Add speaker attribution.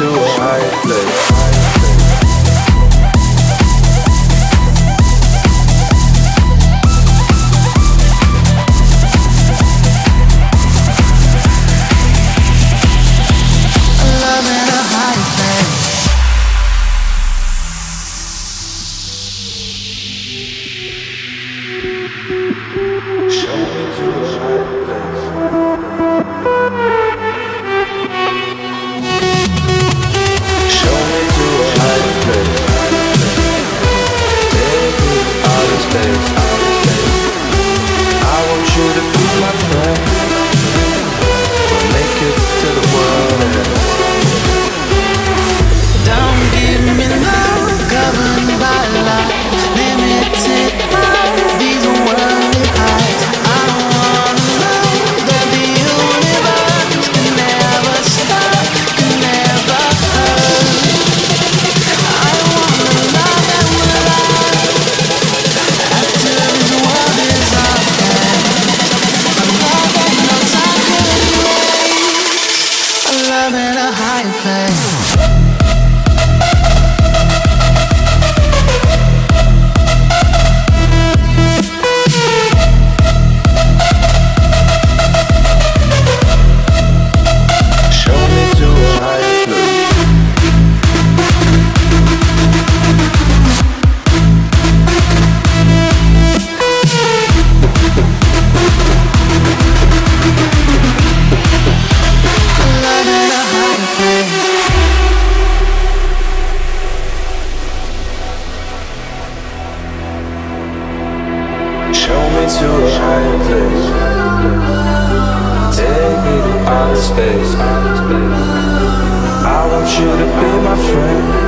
Speaker 1: to a higher place. me to a higher place. Take me to outer space. I want you to be my friend.